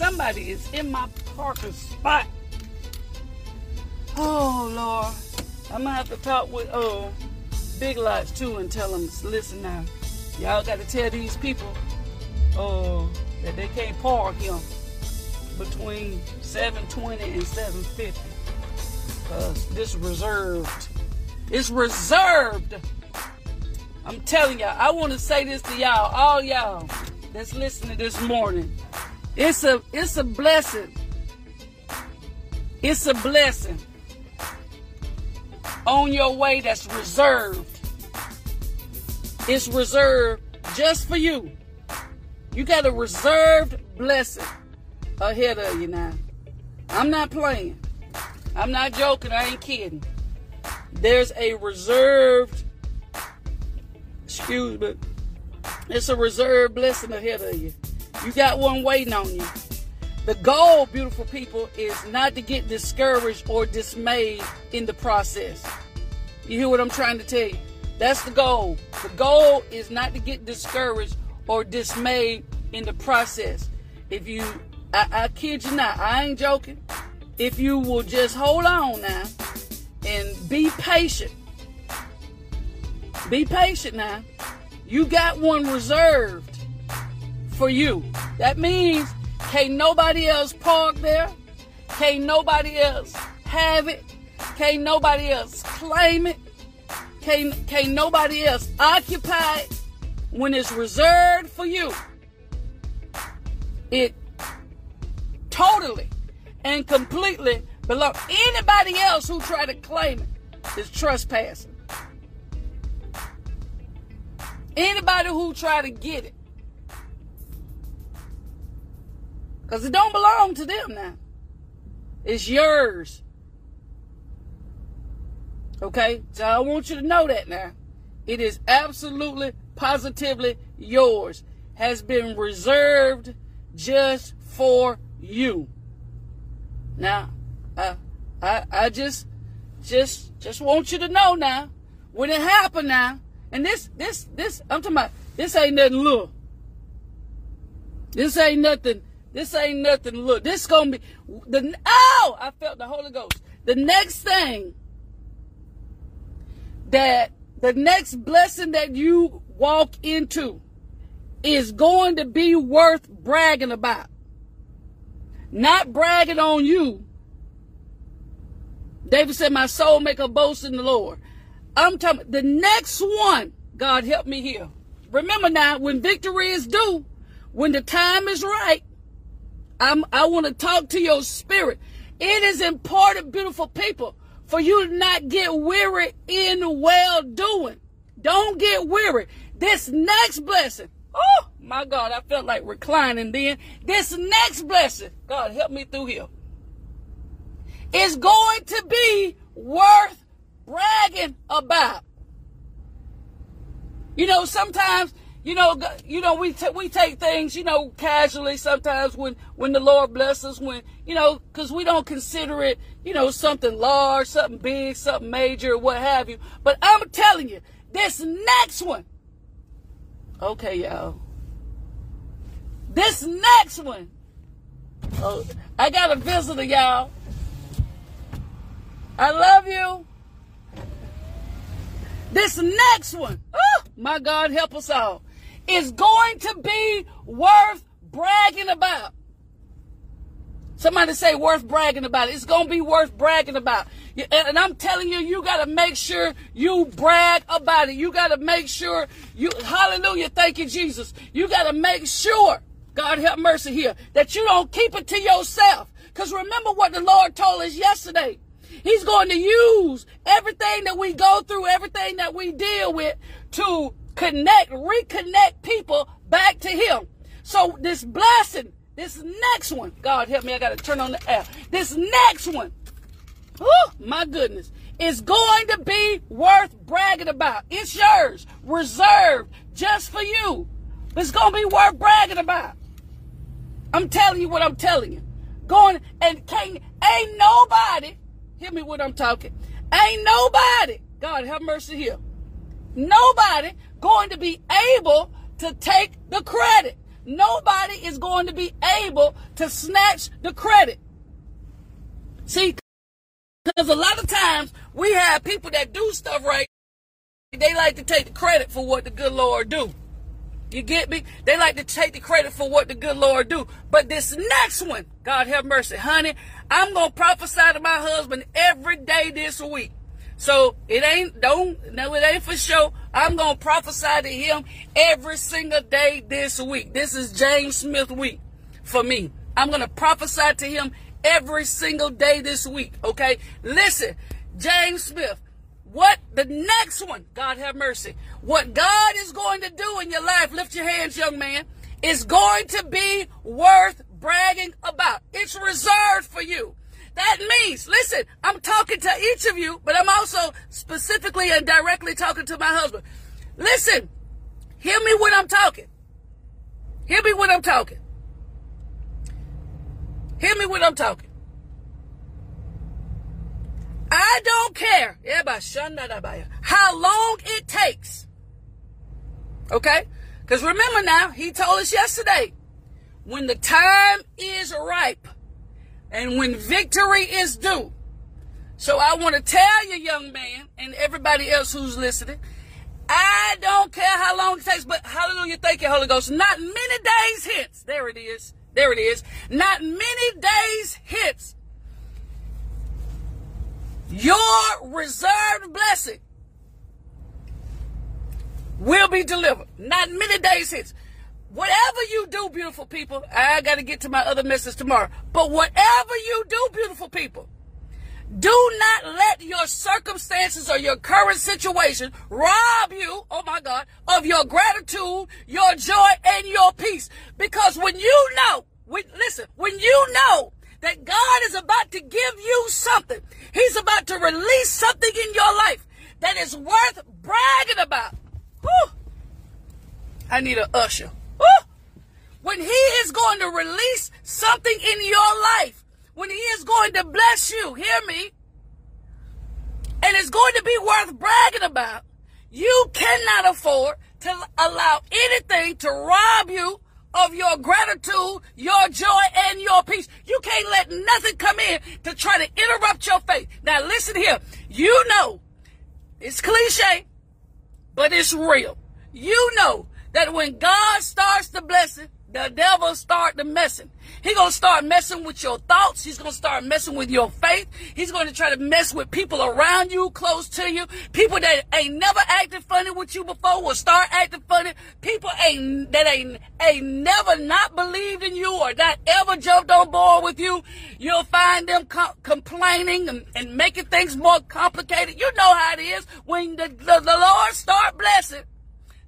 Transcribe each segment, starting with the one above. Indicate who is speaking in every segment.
Speaker 1: somebody is in my parking spot. Oh Lord, I'm gonna have to talk with uh Big Lots too and tell them, listen now, y'all got to tell these people uh that they can't park here between 720 and 750 because this reserved. It's reserved. I'm telling y'all, I want to say this to y'all, all y'all that's listening this morning. It's a it's a blessing. It's a blessing on your way that's reserved. It's reserved just for you. You got a reserved blessing ahead of you now. I'm not playing. I'm not joking. I ain't kidding. There's a reserved, excuse me, it's a reserved blessing ahead of you. You got one waiting on you. The goal, beautiful people, is not to get discouraged or dismayed in the process. You hear what I'm trying to tell you? That's the goal. The goal is not to get discouraged or dismayed in the process. If you, I, I kid you not, I ain't joking. If you will just hold on now and be patient, be patient now. You got one reserved for you. That means can't nobody else park there. Can't nobody else have it. Can't nobody else claim it. Can't, can't nobody else occupy it when it's reserved for you. It totally and completely belongs. Anybody else who try to claim it is trespassing. Anybody who try to get it Because it don't belong to them now. It's yours. Okay? So I want you to know that now. It is absolutely, positively yours. Has been reserved just for you. Now, I, I, I just, just, just want you to know now, when it happened now, and this, this, this, I'm talking about, this ain't nothing little. This ain't nothing this ain't nothing. Look, this gonna be the oh, I felt the Holy Ghost. The next thing that the next blessing that you walk into is going to be worth bragging about. Not bragging on you. David said, My soul make a boast in the Lord. I'm talking the next one, God help me here. Remember now, when victory is due, when the time is right, I'm, I want to talk to your spirit. It is important, beautiful people, for you to not get weary in well doing. Don't get weary. This next blessing, oh my God, I felt like reclining then. This next blessing, God help me through here, is going to be worth bragging about. You know, sometimes you know, you know, we t- we take things, you know, casually sometimes when when the Lord blesses when you know, because we don't consider it, you know, something large, something big, something major, what have you. But I'm telling you, this next one, okay, y'all, this next one, oh, I got a visitor, y'all. I love you. This next one, oh, my God, help us all is going to be worth bragging about. Somebody say worth bragging about. It's going to be worth bragging about. And I'm telling you, you got to make sure you brag about it. You got to make sure you, hallelujah, thank you, Jesus. You got to make sure, God have mercy here, that you don't keep it to yourself. Because remember what the Lord told us yesterday. He's going to use everything that we go through, everything that we deal with to connect, reconnect people back to Him. So this blessing, this next one, God help me, I got to turn on the air. This next one, oh my goodness, is going to be worth bragging about. It's yours, reserved just for you. It's going to be worth bragging about. I'm telling you what I'm telling you. Going and can't, ain't nobody, hear me what I'm talking, ain't nobody, God have mercy here. Nobody going to be able to take the credit. nobody is going to be able to snatch the credit. See, because a lot of times we have people that do stuff right. They like to take the credit for what the good Lord do. You get me? They like to take the credit for what the good Lord do. But this next one, God have mercy, honey, I'm to prophesy to my husband every day this week. So it ain't, don't, no, it ain't for sure. I'm going to prophesy to him every single day this week. This is James Smith week for me. I'm going to prophesy to him every single day this week. Okay. Listen, James Smith, what the next one, God have mercy, what God is going to do in your life, lift your hands, young man, is going to be worth bragging about. It's reserved for you. That means, listen, I'm talking to each of you, but I'm also specifically and directly talking to my husband. Listen, hear me when I'm talking. Hear me when I'm talking. Hear me when I'm talking. I don't care how long it takes. Okay? Because remember now, he told us yesterday, when the time is ripe and when victory is due. So I want to tell you, young man, and everybody else who's listening, I don't care how long it takes, but hallelujah, thank you, Holy Ghost. Not many days hence. There it is. There it is. Not many days hence your reserved blessing will be delivered. Not many days hence. Whatever you do, beautiful people, I got to get to my other message tomorrow. But whatever you do, beautiful people, do not let your circumstances or your current situation rob you, oh my God, of your gratitude, your joy, and your peace. Because when you know, when, listen, when you know that God is about to give you something. He's about to release something in your life that is worth bragging about. Whew. I need an usher. When he is going to release something in your life, when he is going to bless you, hear me, and it's going to be worth bragging about, you cannot afford to allow anything to rob you of your gratitude, your joy, and your peace. You can't let nothing come in to try to interrupt your faith. Now listen here. You know, it's cliche, but it's real. You know that when God starts the blessing, the devil start the messing. He gonna start messing with your thoughts. He's gonna start messing with your faith. He's gonna try to mess with people around you, close to you. People that ain't never acted funny with you before will start acting funny. People ain't that ain't ain't never not believed in you or not ever jumped on board with you. You'll find them co- complaining and, and, making things more complicated. You know how it is when the, the, the Lord start blessing,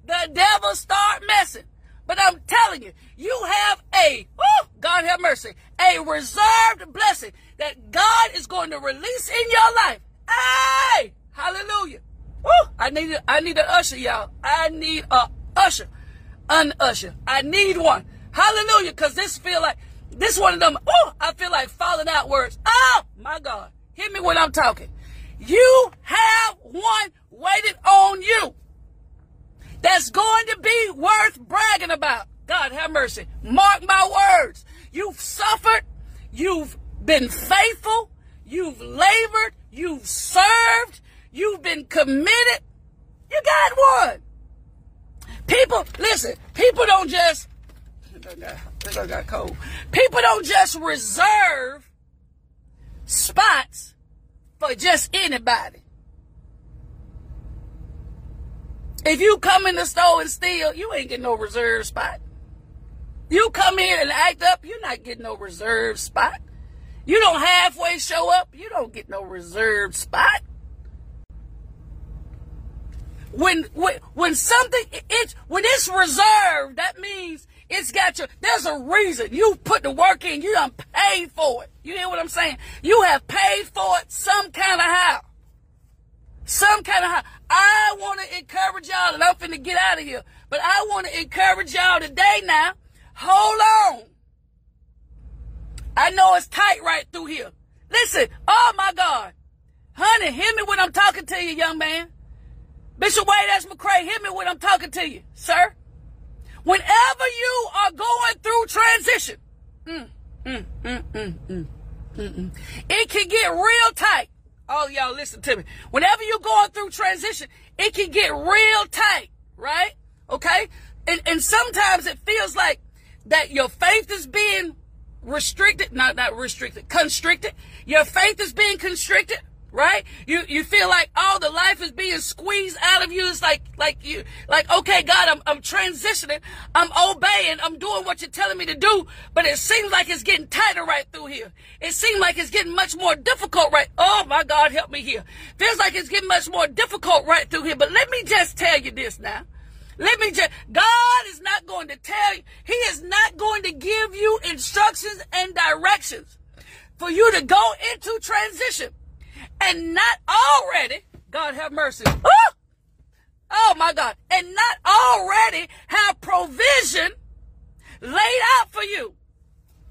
Speaker 1: the devil start messing. But I'm telling you, you have a, woo, God have mercy, a reserved blessing that God is going to release in your life. Hey, hallelujah. Woo, I need, I need an usher, y'all. I need a usher, an usher. I need one. Hallelujah, because this feel like, this one of them, oh, I feel like falling out words. Oh, my God. Hear me when I'm talking. You have one waiting on you that's going to be worth bragging about. God have mercy. Mark my words. You've suffered. You've been faithful. You've labored. You've served. You've been committed. You got one. People, listen, people don't just, I got cold. People don't just reserve spots for just anybody. If you come in the store and steal, you ain't getting no reserve spot. You come in and act up, you're not getting no reserve spot. You don't halfway show up, you don't get no reserved spot. When when when something it's when it's reserved, that means it's got your there's a reason. You put the work in, you done paid for it. You hear what I'm saying? You have paid for it some kind of how. Some kind of how. I want to encourage y'all, and I'm finna get out of here, but I want to encourage y'all today now Hold on. I know it's tight right through here. Listen, oh my God. Honey, hear me when I'm talking to you, young man. Bishop Wade S. McCray, hear me when I'm talking to you, sir. Whenever you are going through transition, mm, mm, mm, it can get real tight. Oh, y'all, listen to me. Whenever you're going through transition, it can get real tight, right? Okay? And, and sometimes it feels like that your faith is being restricted, not, not restricted, constricted. Your faith is being constricted right? You you feel like all the life is being squeezed out of you. It's like like you like okay, God, I'm I'm transitioning, I'm obeying, I'm doing what you're telling me to do, but it seems like it's getting tighter right through here. It seems like it's getting much more difficult right. Oh my God, help me here. Feels like it's getting much more difficult right through here. But let me just tell you this now. Let me just, God is not going to tell you, He is not going to give you instructions and directions for you to go into transition and not already, God have mercy. Oh, oh my God, and not already have provision laid out for you.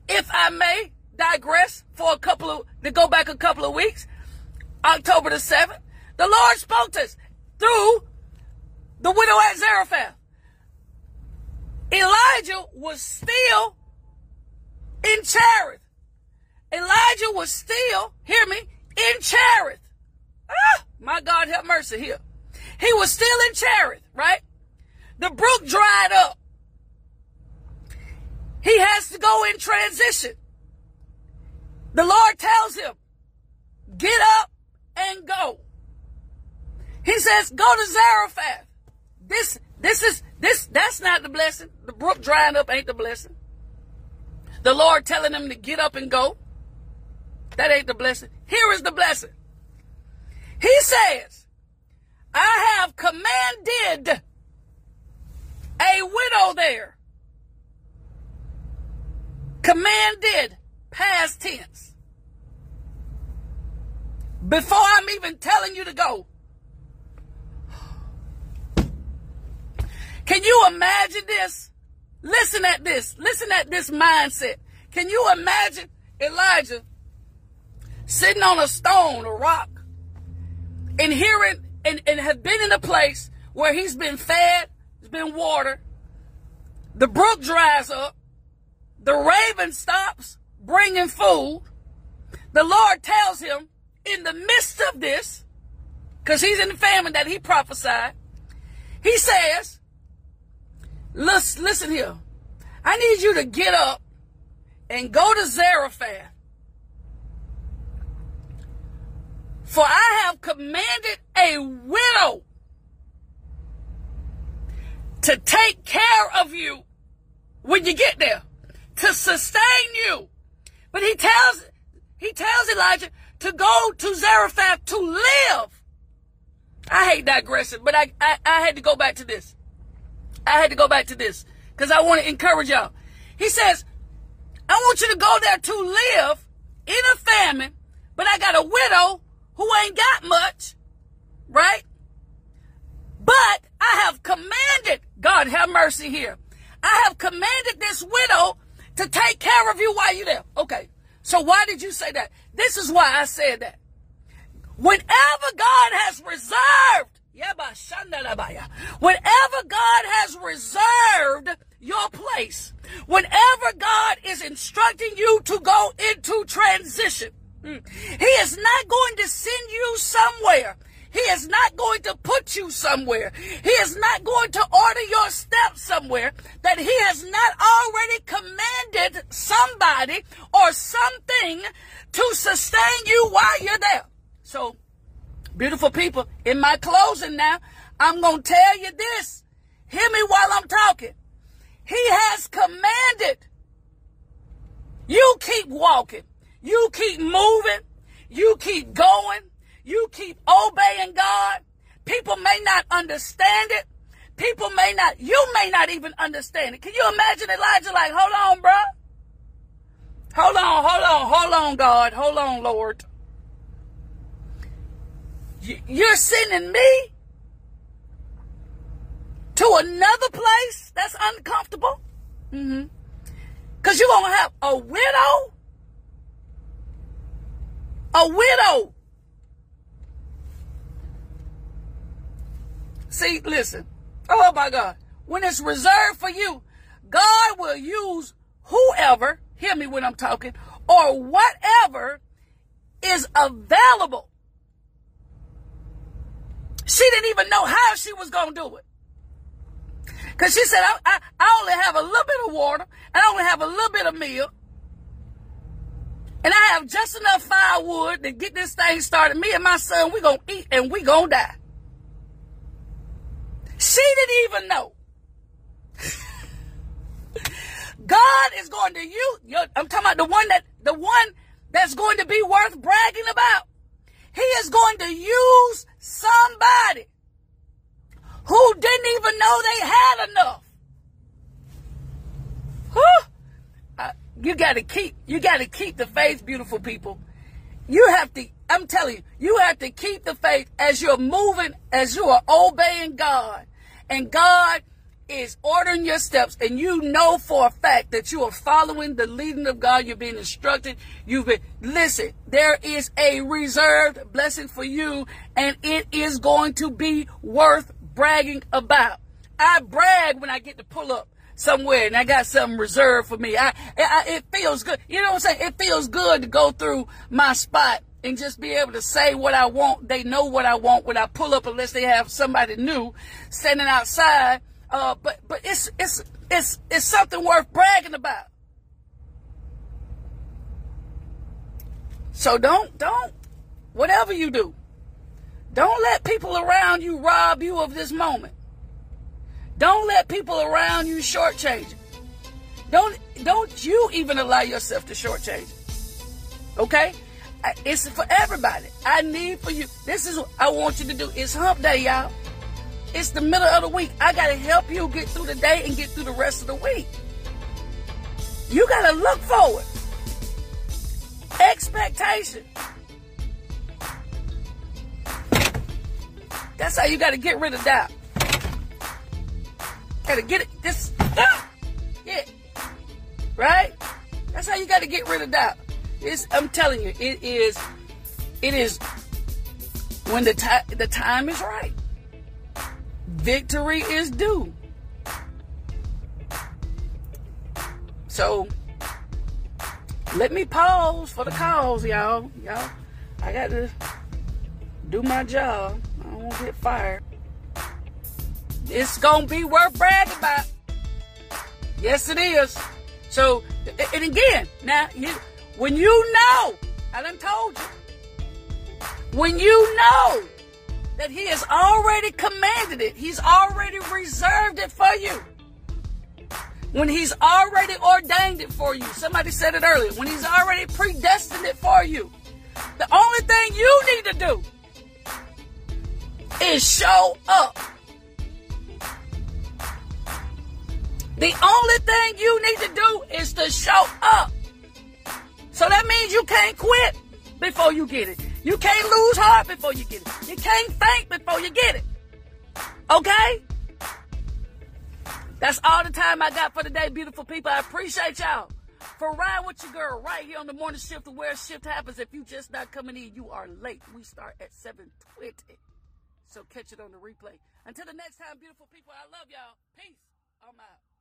Speaker 1: If I may digress for a couple of, to go back a couple of weeks, October the 7th, the Lord spoke to us through the widow at Zarephath. Elijah was still in Cherith. Elijah was still, hear me, in Cherith. Ah, my God have mercy here. He was still in Cherith, right? The brook dried up. He has to go in transition. The Lord tells him, get up and go. He says, go to Zarephath. This, this is, this, that's not the blessing. The brook drying up ain't the blessing. The Lord telling him to get up and go. That ain't the blessing. Here is the blessing. He says, I have commanded a widow there. Commanded, past tense. Before I'm even telling you to go. Can you imagine this? Listen at this. Listen at this mindset. Can you imagine Elijah sitting on a stone, a rock, and hearing and, and have been in a place where he's been fed, there's been water, the brook dries up, the raven stops bringing food. The Lord tells him in the midst of this, because he's in the famine that he prophesied, he says, listen, listen here, I need you to get up and go to Zarephath For I have commanded a widow to take care of you when you get there, to sustain you. But he tells, he tells Elijah to go to Zarephath to live. I hate digressing, but I, I, I had to go back to this. I had to go back to this because I want to encourage y'all. He says, I want you to go there to live in a famine, but I got a widow who ain't got much, right? But I have commanded, God have mercy here. I have commanded this widow to take care of you while you're there. Okay. So why did you say that? This is why I said that. Whenever God has reserved, whenever God has reserved your place, whenever God is instructing you to go into transition. Mm. He is not going to send you somewhere. He is not going to put you somewhere. He is not going to order your steps somewhere that he has not already commanded somebody or something to sustain you while you're there. So, beautiful people, in my closing now, I'm going to tell you this. Hear me while I'm talking. He has commanded. You keep walking. You keep moving. You keep going. You keep obeying God. People may not understand it. People may not, you may not even understand it. Can you imagine Elijah like, hold on, bro. Hold on, hold on, hold on, God. Hold on, Lord. You're sending me to another place that's uncomfortable? Mm-hmm. Because you're to have a widow a widow. See, listen. Oh my God. when it's reserved for you, God will use whoever, hear me when I'm talking, or whatever is available. She didn't even know how she was going to do it. Because she said, I, I, I only have a little bit of water, and I only have a little bit of milk, and I have just enough firewood to get this thing started. Me and my son, we going to eat and we going to die. She didn't even know. God is going to use, I'm talking about the one that, the one that's going to be worth bragging about. He is going to use somebody who didn't even know they had enough. Whew. You got to keep, you got to keep the faith, beautiful people. You have to, I'm telling you, you have to keep the faith as you're moving, as you are obeying God. And God is ordering your steps and you know for a fact that you are following the leading of God, you're being instructed, you've been, listen, there is a reserved blessing for you and it is going to be worth bragging about. I brag when I get to pull up somewhere and I got something reserved for me. I, I, it feels good. You know what I'm saying? It feels good to go through my spot and just be able to say what I want. They know what I want when I pull up unless they have somebody new standing outside uh, but but it's it's it's it's something worth bragging about. So don't don't whatever you do, don't let people around you rob you of this moment. Don't let people around you shortchange. Don't don't you even allow yourself to shortchange. Okay? It's for everybody. I need for you. This is what I want you to do. It's hump day, y'all. It's the middle of the week. I got to help you get through the day and get through the rest of the week. You got to look forward. Expectation. That's how you got to get rid of doubt. Got to get it. This. Ah, yeah. Right? That's how you got to get rid of doubt. It's, I'm telling you, it is. It is when the time the time is right victory is due. So let me pause for the cause, y'all. Y'all, I got to do my job. I don't get fired. It's gonna be worth bragging about. Yes, it is. So, and again, now you, when you know, I done told you, when you know that He has already commanded it, He's already reserved it for you. When He's already ordained it for you. Somebody said it earlier. When He's already predestined it for you. The only thing you need to do is show up. The only thing you need to do is to show up. So that means you can't quit before you get it. You can't lose heart before you get it. You can't faint before you get it. Okay? That's all the time I got for today, beautiful people. I appreciate y'all for riding with your girl right here on the morning shift of where shift happens. If you just not coming in, you are late. We start at 7.20. So catch it on the replay. Until the next time, beautiful people, I love y'all. Peace. I'm out.